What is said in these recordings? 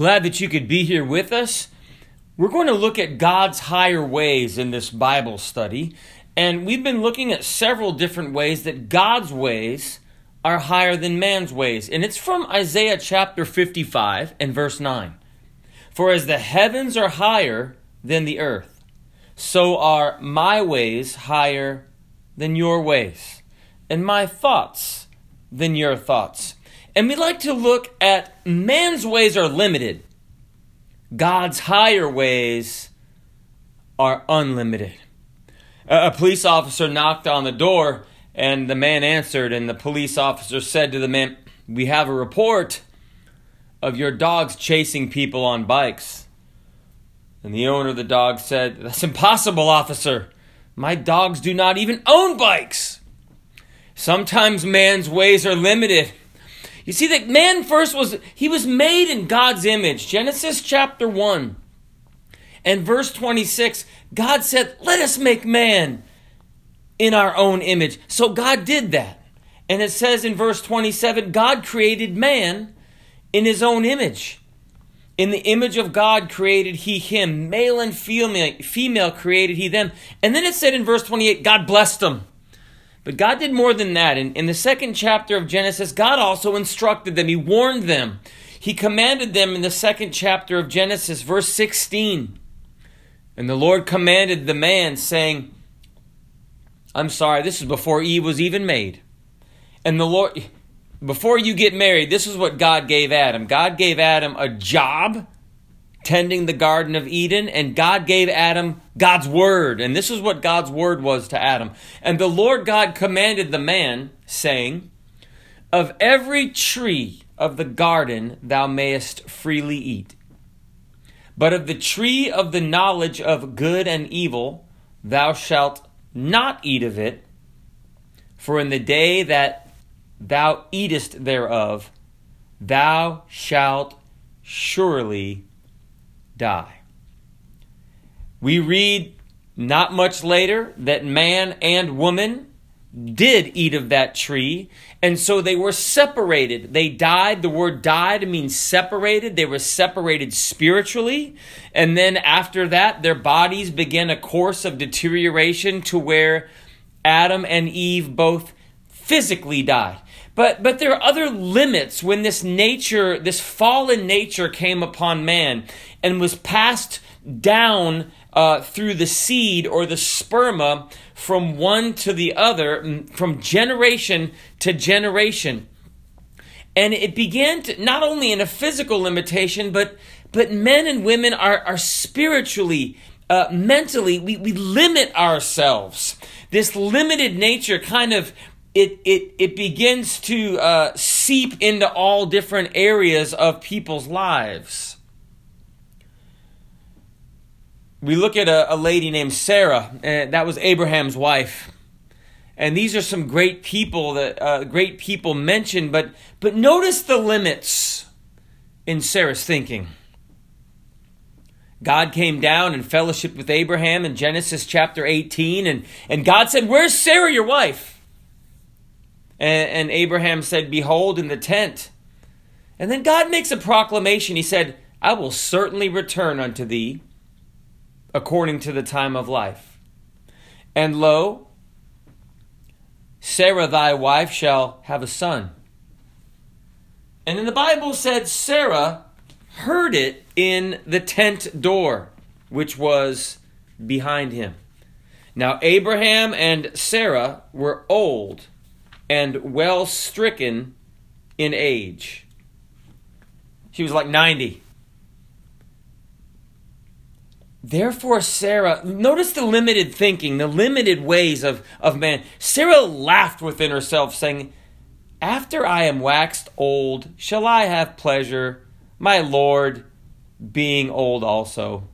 Glad that you could be here with us. We're going to look at God's higher ways in this Bible study, and we've been looking at several different ways that God's ways are higher than man's ways. And it's from Isaiah chapter 55 and verse 9. For as the heavens are higher than the earth, so are my ways higher than your ways, and my thoughts than your thoughts. And we like to look at man's ways are limited, God's higher ways are unlimited. A police officer knocked on the door, and the man answered, and the police officer said to the man, We have a report of your dogs chasing people on bikes. And the owner of the dog said, That's impossible, officer. My dogs do not even own bikes. Sometimes man's ways are limited. You see that man first was he was made in God's image. Genesis chapter 1 and verse 26, God said, "Let us make man in our own image." So God did that. And it says in verse 27, God created man in his own image. In the image of God created he him, male and female, female created he them. And then it said in verse 28, God blessed them. But God did more than that. In, in the second chapter of Genesis, God also instructed them, He warned them. He commanded them in the second chapter of Genesis, verse 16. And the Lord commanded the man, saying, I'm sorry, this is before Eve was even made. And the Lord, before you get married, this is what God gave Adam. God gave Adam a job tending the Garden of Eden, and God gave Adam God's word. And this is what God's word was to Adam. And the Lord God commanded the man, saying, Of every tree of the garden thou mayest freely eat. But of the tree of the knowledge of good and evil thou shalt not eat of it, for in the day that thou eatest thereof, thou shalt surely die. We read not much later that man and woman did eat of that tree, and so they were separated. They died. The word died means separated. They were separated spiritually. And then after that, their bodies began a course of deterioration to where Adam and Eve both physically died. But but there are other limits when this nature, this fallen nature came upon man and was passed down uh, through the seed or the sperma from one to the other, from generation to generation. And it began to, not only in a physical limitation, but but men and women are, are spiritually, uh, mentally, we, we limit ourselves. This limited nature kind of it it it begins to uh, seep into all different areas of people's lives. We look at a, a lady named Sarah, and that was Abraham's wife. And these are some great people that uh, great people mentioned, but but notice the limits in Sarah's thinking. God came down and fellowshiped with Abraham in Genesis chapter 18, and, and God said, Where's Sarah, your wife? And, and Abraham said, Behold, in the tent. And then God makes a proclamation. He said, I will certainly return unto thee according to the time of life. And lo, Sarah thy wife shall have a son. And then the Bible said Sarah heard it in the tent door, which was behind him. Now, Abraham and Sarah were old and well stricken in age. She was like 90. Therefore, Sarah, notice the limited thinking, the limited ways of, of man. Sarah laughed within herself, saying, After I am waxed old, shall I have pleasure, my Lord being old also?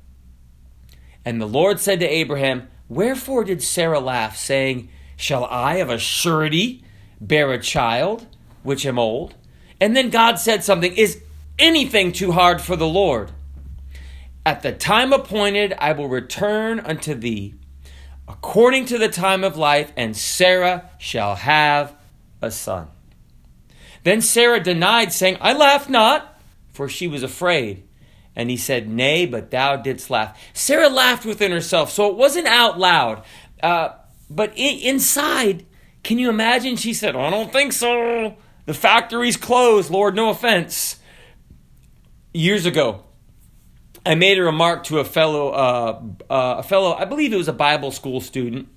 And the Lord said to Abraham, Wherefore did Sarah laugh, saying, Shall I of a surety bear a child, which am old. And then God said something Is anything too hard for the Lord? At the time appointed, I will return unto thee according to the time of life, and Sarah shall have a son. Then Sarah denied, saying, I laugh not, for she was afraid. And he said, Nay, but thou didst laugh. Sarah laughed within herself, so it wasn't out loud. Uh, but I- inside, can you imagine? She said, I don't think so. The factory's closed, Lord, no offense. Years ago, I made a remark to a fellow, uh, uh, a fellow, I believe it was a Bible school student,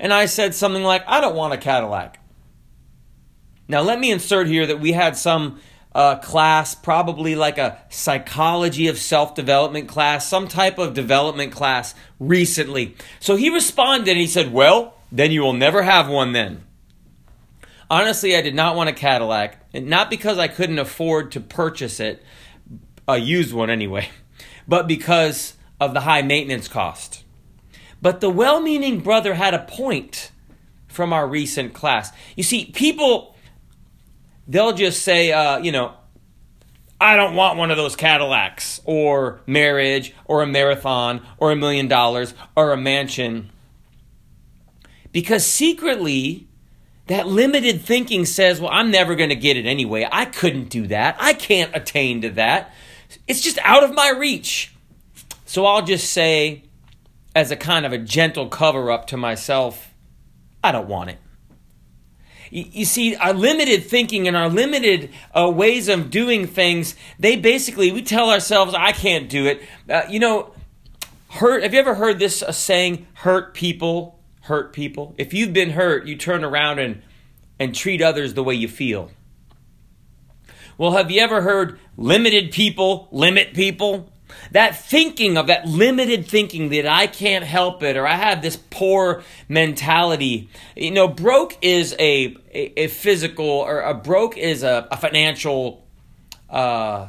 and I said something like, "I don't want a Cadillac." Now, let me insert here that we had some uh, class, probably like a psychology of self development class, some type of development class recently. So he responded and he said, Well, then you will never have one then. Honestly, I did not want a Cadillac, and not because I couldn't afford to purchase it, a used one anyway, but because of the high maintenance cost. But the well meaning brother had a point from our recent class. You see, people, they'll just say, uh, you know, I don't want one of those Cadillacs, or marriage, or a marathon, or a million dollars, or a mansion. Because secretly, that limited thinking says, well, I'm never going to get it anyway. I couldn't do that. I can't attain to that. It's just out of my reach. So I'll just say, as a kind of a gentle cover up to myself, I don't want it. You see, our limited thinking and our limited uh, ways of doing things, they basically, we tell ourselves, I can't do it. Uh, you know, hurt, have you ever heard this uh, saying, hurt people hurt people? If you've been hurt, you turn around and, and treat others the way you feel. Well, have you ever heard limited people limit people? That thinking of that limited thinking that I can't help it or I have this poor mentality. You know, broke is a, a, a physical or a broke is a, a financial uh,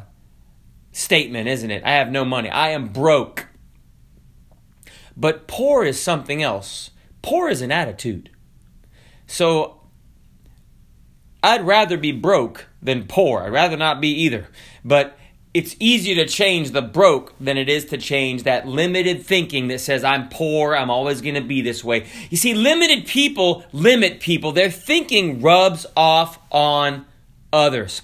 statement, isn't it? I have no money. I am broke. But poor is something else. Poor is an attitude. So I'd rather be broke than poor. I'd rather not be either. But it's easier to change the broke than it is to change that limited thinking that says, I'm poor, I'm always going to be this way. You see, limited people limit people. Their thinking rubs off on others.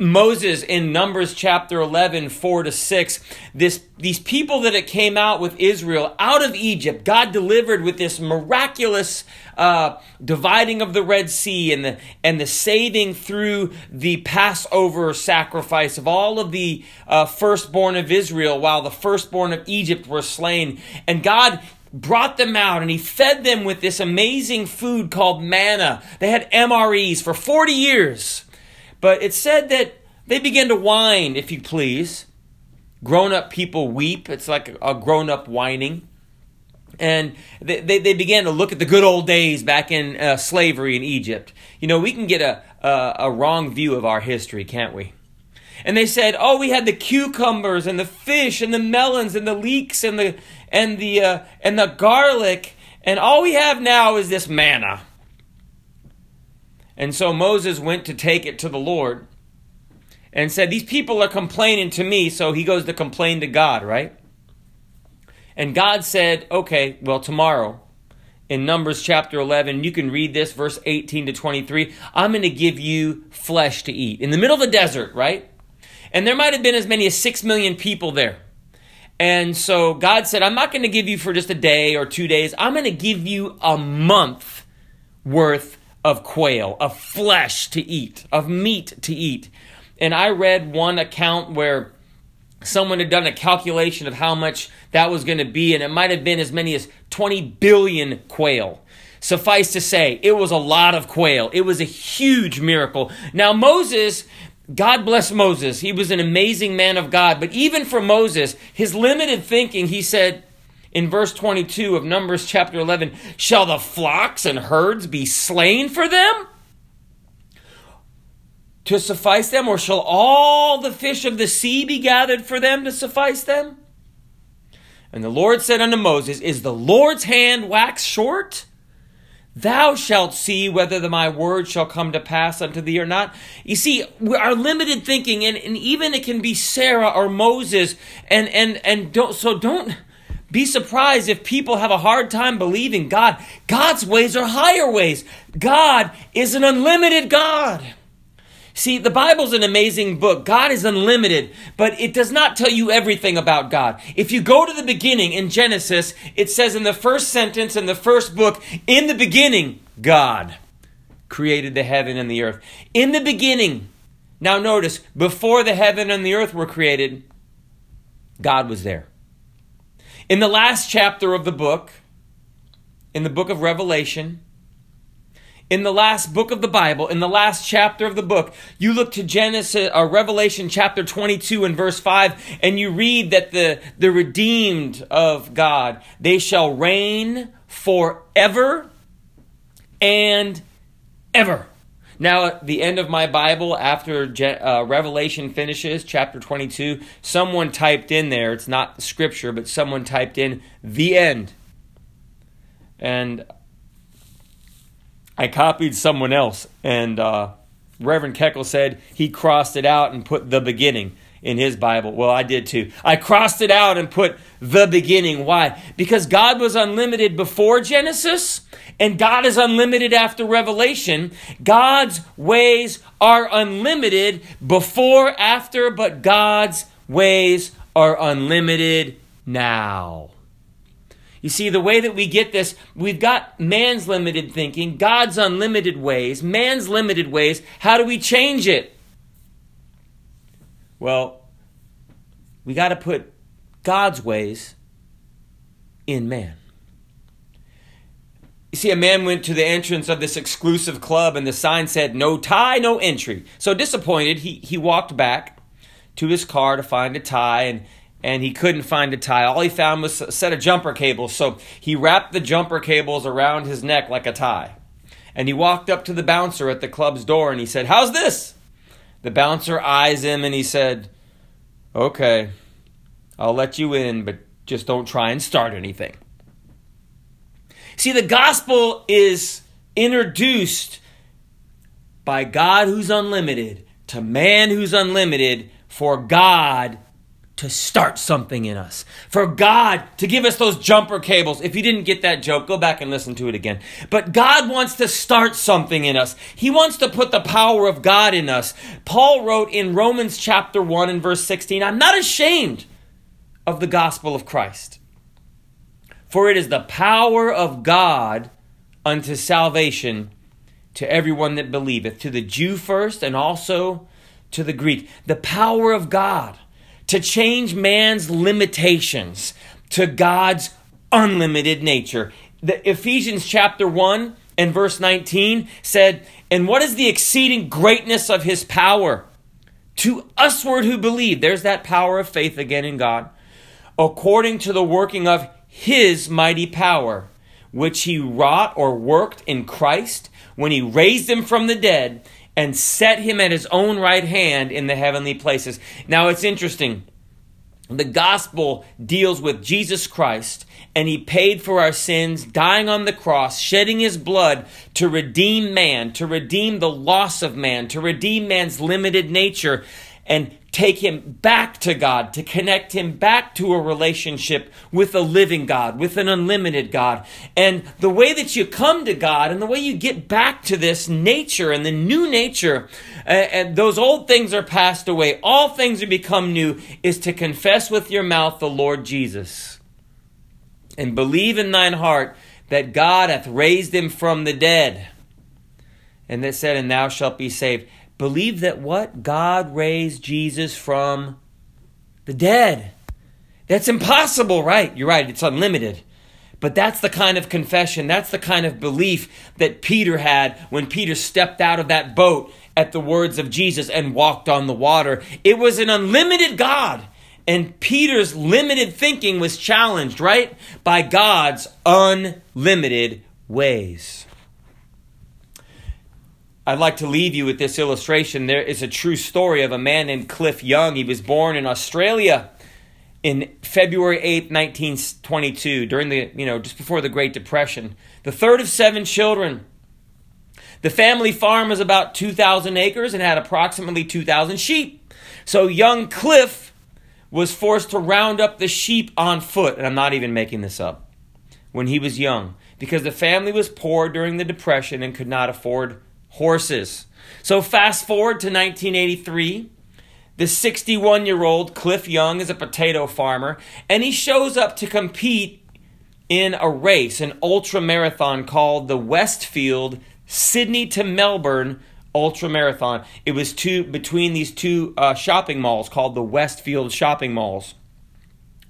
Moses in Numbers chapter 11, 4 to 6, this, these people that it came out with Israel out of Egypt, God delivered with this miraculous uh, dividing of the Red Sea and the, and the saving through the Passover sacrifice of all of the uh, firstborn of Israel while the firstborn of Egypt were slain. And God brought them out and he fed them with this amazing food called manna. They had MREs for 40 years. But it said that they began to whine, if you please. Grown up people weep. It's like a grown up whining. And they, they, they, began to look at the good old days back in uh, slavery in Egypt. You know, we can get a, a, a wrong view of our history, can't we? And they said, "Oh, we had the cucumbers and the fish and the melons and the leeks and the and the uh, and the garlic, and all we have now is this manna." And so Moses went to take it to the Lord and said, These people are complaining to me, so he goes to complain to God, right? And God said, Okay, well, tomorrow in Numbers chapter 11, you can read this, verse 18 to 23. I'm going to give you flesh to eat in the middle of the desert, right? And there might have been as many as 6 million people there. And so God said, I'm not going to give you for just a day or two days. I'm going to give you a month worth of quail, of flesh to eat, of meat to eat. And I read one account where someone had done a calculation of how much that was going to be, and it might have been as many as 20 billion quail. Suffice to say, it was a lot of quail. It was a huge miracle. Now, Moses, God bless Moses. He was an amazing man of God. But even for Moses, his limited thinking, he said, in verse 22 of Numbers chapter 11, shall the flocks and herds be slain for them? To suffice them, or shall all the fish of the sea be gathered for them to suffice them? And the Lord said unto Moses, Is the Lord's hand wax short? Thou shalt see whether the, my word shall come to pass unto thee or not. You see, our limited thinking, and, and even it can be Sarah or Moses, and and and don't so don't be surprised if people have a hard time believing God. God's ways are higher ways. God is an unlimited God. See, the Bible's an amazing book. God is unlimited, but it does not tell you everything about God. If you go to the beginning in Genesis, it says in the first sentence in the first book, in the beginning, God created the heaven and the earth. In the beginning. Now notice, before the heaven and the earth were created, God was there. In the last chapter of the book, in the book of Revelation, in the last book of the Bible, in the last chapter of the book, you look to Genesis or uh, Revelation chapter 22 and verse 5, and you read that the, the redeemed of God, they shall reign forever and ever. Now, at the end of my Bible, after uh, Revelation finishes, chapter 22, someone typed in there, it's not scripture, but someone typed in the end. And I copied someone else, and uh, Reverend Keckle said he crossed it out and put the beginning in his Bible. Well, I did too. I crossed it out and put the beginning. Why? Because God was unlimited before Genesis and God is unlimited after Revelation. God's ways are unlimited before, after, but God's ways are unlimited now. You see, the way that we get this, we've got man's limited thinking, God's unlimited ways, man's limited ways. How do we change it? Well, we got to put God's ways in man. You see, a man went to the entrance of this exclusive club and the sign said, No tie, no entry. So disappointed, he, he walked back to his car to find a tie and and he couldn't find a tie. All he found was a set of jumper cables, so he wrapped the jumper cables around his neck like a tie. And he walked up to the bouncer at the club's door and he said, How's this? The bouncer eyes him and he said, Okay, I'll let you in, but just don't try and start anything. See, the gospel is introduced by God who's unlimited to man who's unlimited for God to start something in us. For God to give us those jumper cables. If you didn't get that joke, go back and listen to it again. But God wants to start something in us. He wants to put the power of God in us. Paul wrote in Romans chapter 1 and verse 16, I'm not ashamed of the gospel of Christ. For it is the power of God unto salvation to everyone that believeth, to the Jew first and also to the Greek. The power of God to change man's limitations to God's unlimited nature. The Ephesians chapter 1 and verse 19 said, And what is the exceeding greatness of his power? To usward who believe, there's that power of faith again in God, according to the working of his mighty power, which he wrought or worked in Christ when he raised him from the dead and set him at his own right hand in the heavenly places. Now it's interesting. The gospel deals with Jesus Christ, and he paid for our sins, dying on the cross, shedding his blood to redeem man, to redeem the loss of man, to redeem man's limited nature, and take him back to God, to connect him back to a relationship with a living God, with an unlimited God. And the way that you come to God and the way you get back to this nature and the new nature, uh, and those old things are passed away, all things are become new, is to confess with your mouth the Lord Jesus and believe in thine heart that God hath raised him from the dead. And that said, and thou shalt be saved believe that what? God raised Jesus from the dead. That's impossible, right? You're right, it's unlimited. But that's the kind of confession, that's the kind of belief that Peter had when Peter stepped out of that boat at the words of Jesus and walked on the water. It was an unlimited God. And Peter's limited thinking was challenged, right? By God's unlimited ways. I'd like to leave you with this illustration. There is a true story of a man named Cliff Young. He was born in Australia in February 8, 1922, during the, you know, just before the Great Depression. The third of seven children. The family farm was about 2,000 acres and had approximately 2,000 sheep. So young Cliff was forced to round up the sheep on foot, and I'm not even making this up, when he was young, because the family was poor during the Depression and could not afford horses. So fast forward to 1983. The 61 year old Cliff Young is a potato farmer, and he shows up to compete in a race, an ultra marathon called the Westfield Sydney to Melbourne Ultra Marathon. It was two between these two uh, shopping malls called the Westfield Shopping Malls.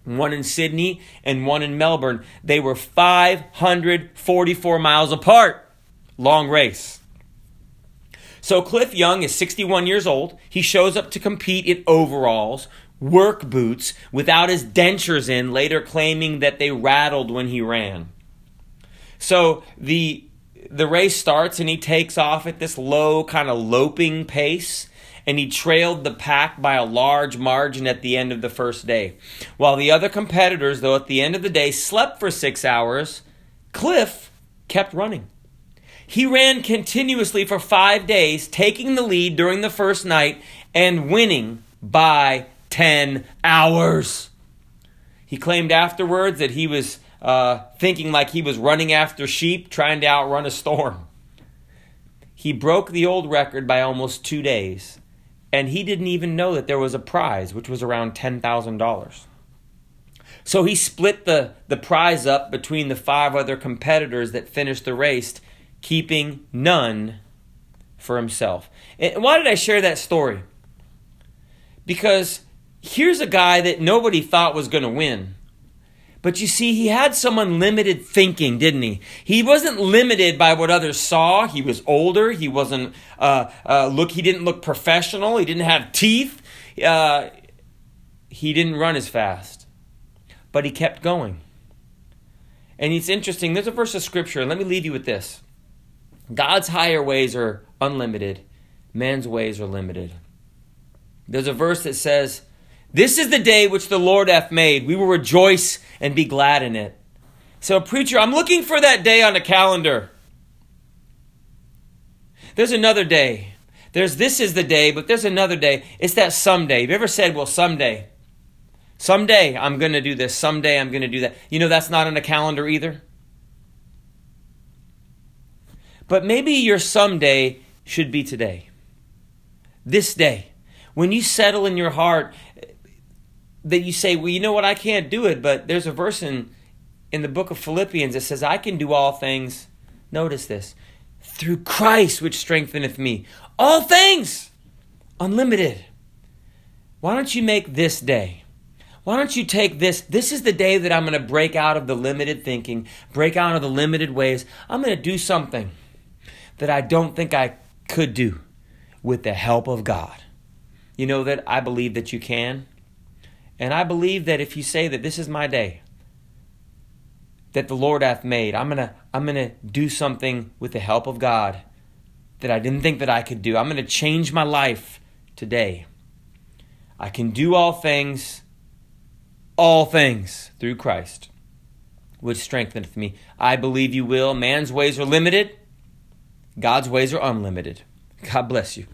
One in Sydney and one in Melbourne. They were 544 miles apart. Long race. So Cliff Young is 61 years old. He shows up to compete in overalls, work boots, without his dentures in, later claiming that they rattled when he ran. So the the race starts and he takes off at this low kind of loping pace and he trailed the pack by a large margin at the end of the first day. While the other competitors, though, at the end of the day slept for six hours, Cliff kept running. He ran continuously for five days, taking the lead during the first night and winning by 10 hours. He claimed afterwards that he was uh, thinking like he was running after sheep, trying to outrun a storm. He broke the old record by almost two days, and he didn't even know that there was a prize, which was around $10,000. So he split the, the prize up between the five other competitors that finished the race, keeping none for himself. And why did I share that story? Because here's a guy that nobody thought was going to win but you see, he had some unlimited thinking, didn't he? He wasn't limited by what others saw. He was older. He wasn't uh, uh, look. He didn't look professional. He didn't have teeth. Uh, he didn't run as fast, but he kept going. And it's interesting. There's a verse of scripture. Let me leave you with this: God's higher ways are unlimited. Man's ways are limited. There's a verse that says this is the day which the Lord hath made. We will rejoice and be glad in it. So, preacher, I'm looking for that day on the calendar. There's another day. There's this is the day, but there's another day. It's that someday. Have you ever said, well, someday? Someday I'm going to do this. Someday I'm going to do that. You know, that's not on the calendar either. But maybe your someday should be today. This day. When you settle in your heart that you say, well, you know what, I can't do it, but there's a verse in, in the book of Philippians that says, I can do all things, notice this, through Christ which strengtheneth me. All things! Unlimited. Why don't you make this day? Why don't you take this? This is the day that I'm going to break out of the limited thinking, break out of the limited ways. I'm going to do something that I don't think I could do with the help of God. You know that I believe that you can. And I believe that if you say that this is my day, that the Lord hath made, I'm gonna I'm gonna do something with the help of God that I didn't think that I could do. I'm gonna change my life today. I can do all things, all things through Christ, which strengtheneth me. I believe you will. Man's ways are limited, God's ways are unlimited. God bless you.